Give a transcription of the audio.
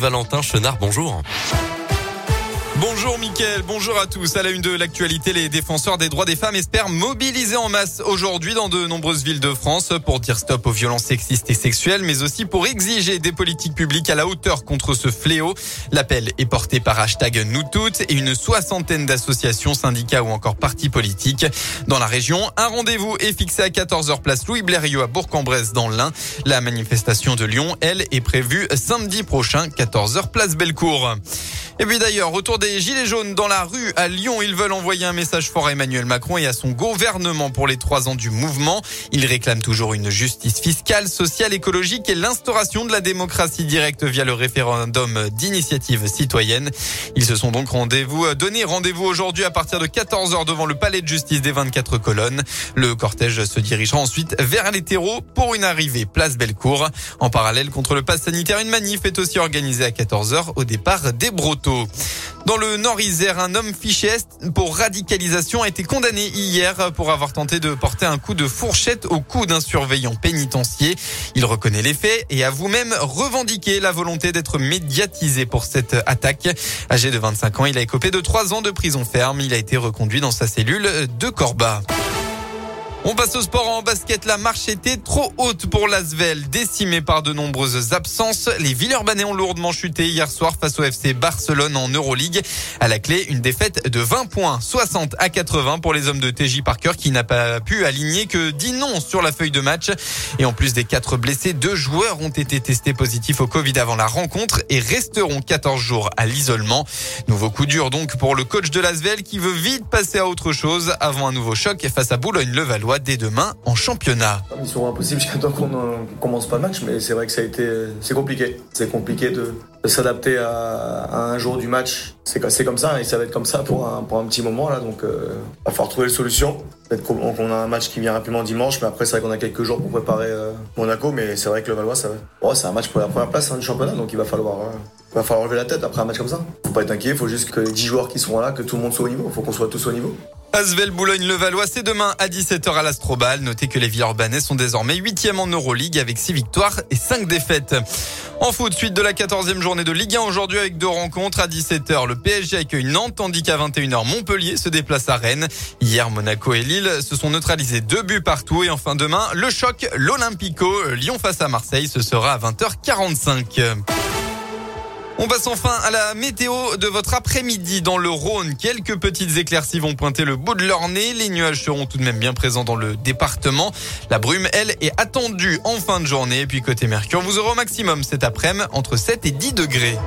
Valentin Chenard, bonjour. Bonjour Mickaël, bonjour à tous. À la une de l'actualité, les défenseurs des droits des femmes espèrent mobiliser en masse aujourd'hui dans de nombreuses villes de France pour dire stop aux violences sexistes et sexuelles, mais aussi pour exiger des politiques publiques à la hauteur contre ce fléau. L'appel est porté par hashtag nous toutes et une soixantaine d'associations, syndicats ou encore partis politiques. Dans la région, un rendez-vous est fixé à 14h place Louis Blériot à Bourg-en-Bresse dans l'Ain. La manifestation de Lyon, elle, est prévue samedi prochain, 14h place Bellecour. Et puis d'ailleurs, autour des Gilets jaunes dans la rue à Lyon, ils veulent envoyer un message fort à Emmanuel Macron et à son gouvernement pour les trois ans du mouvement. Ils réclament toujours une justice fiscale, sociale, écologique et l'instauration de la démocratie directe via le référendum d'initiative citoyenne. Ils se sont donc rendez-vous, donné rendez-vous aujourd'hui à partir de 14h devant le palais de justice des 24 colonnes. Le cortège se dirigera ensuite vers les terreaux pour une arrivée place Bellecour. En parallèle, contre le pass sanitaire, une manif est aussi organisée à 14h au départ des. Dans le Nord-Isère, un homme fiché pour radicalisation a été condamné hier pour avoir tenté de porter un coup de fourchette au cou d'un surveillant pénitencier. Il reconnaît les faits et a vous-même revendiqué la volonté d'être médiatisé pour cette attaque. Âgé de 25 ans, il a écopé de 3 ans de prison ferme. Il a été reconduit dans sa cellule de Corba. On passe au sport en basket. La marche était trop haute pour l'Asvel, décimée par de nombreuses absences. Les Villeurbanais ont lourdement chuté hier soir face au FC Barcelone en Euroleague. À la clé, une défaite de 20 points, 60 à 80 pour les hommes de TJ Parker qui n'a pas pu aligner que 10 noms sur la feuille de match. Et en plus des quatre blessés, deux joueurs ont été testés positifs au Covid avant la rencontre et resteront 14 jours à l'isolement. Nouveau coup dur donc pour le coach de l'Asvel qui veut vite passer à autre chose avant un nouveau choc face à Boulogne-le-Valois dès demain en championnat. Mission impossible jusqu'à temps qu'on commence pas le match, mais c'est vrai que ça a été, c'est compliqué. C'est compliqué de, s'adapter à, un jour du match. C'est comme ça et ça va être comme ça pour un, pour un petit moment là. Donc, euh, il va falloir trouver une solution. Peut-être qu'on a un match qui vient rapidement dimanche, mais après c'est vrai qu'on a quelques jours pour préparer euh, Monaco. Mais c'est vrai que le Valois, ça va. c'est un match pour la première place hein, du championnat, donc il va falloir. Euh, va falloir lever la tête après un match comme ça. Faut pas être inquiet, il faut juste que les 10 joueurs qui seront là, que tout le monde soit au niveau. Il faut qu'on soit tous au niveau. Asvel Boulogne-le-Valois, c'est demain à 17h à l'Astrobal. Notez que les Villeurbanais sont désormais 8e en Euroleague avec 6 victoires et 5 défaites. En foot, suite de la 14e journée de Ligue 1 aujourd'hui avec deux rencontres à 17h. Le PSG accueille Nantes tandis qu'à 21h Montpellier se déplace à Rennes. Hier, Monaco et Lille se sont neutralisés deux buts partout et enfin demain, le choc, l'Olympico, Lyon face à Marseille, ce sera à 20h45. On passe enfin à la météo de votre après-midi dans le Rhône. Quelques petites éclaircies vont pointer le bout de leur nez. Les nuages seront tout de même bien présents dans le département. La brume, elle, est attendue en fin de journée. Et puis côté Mercure, vous aurez au maximum cet après-midi entre 7 et 10 degrés.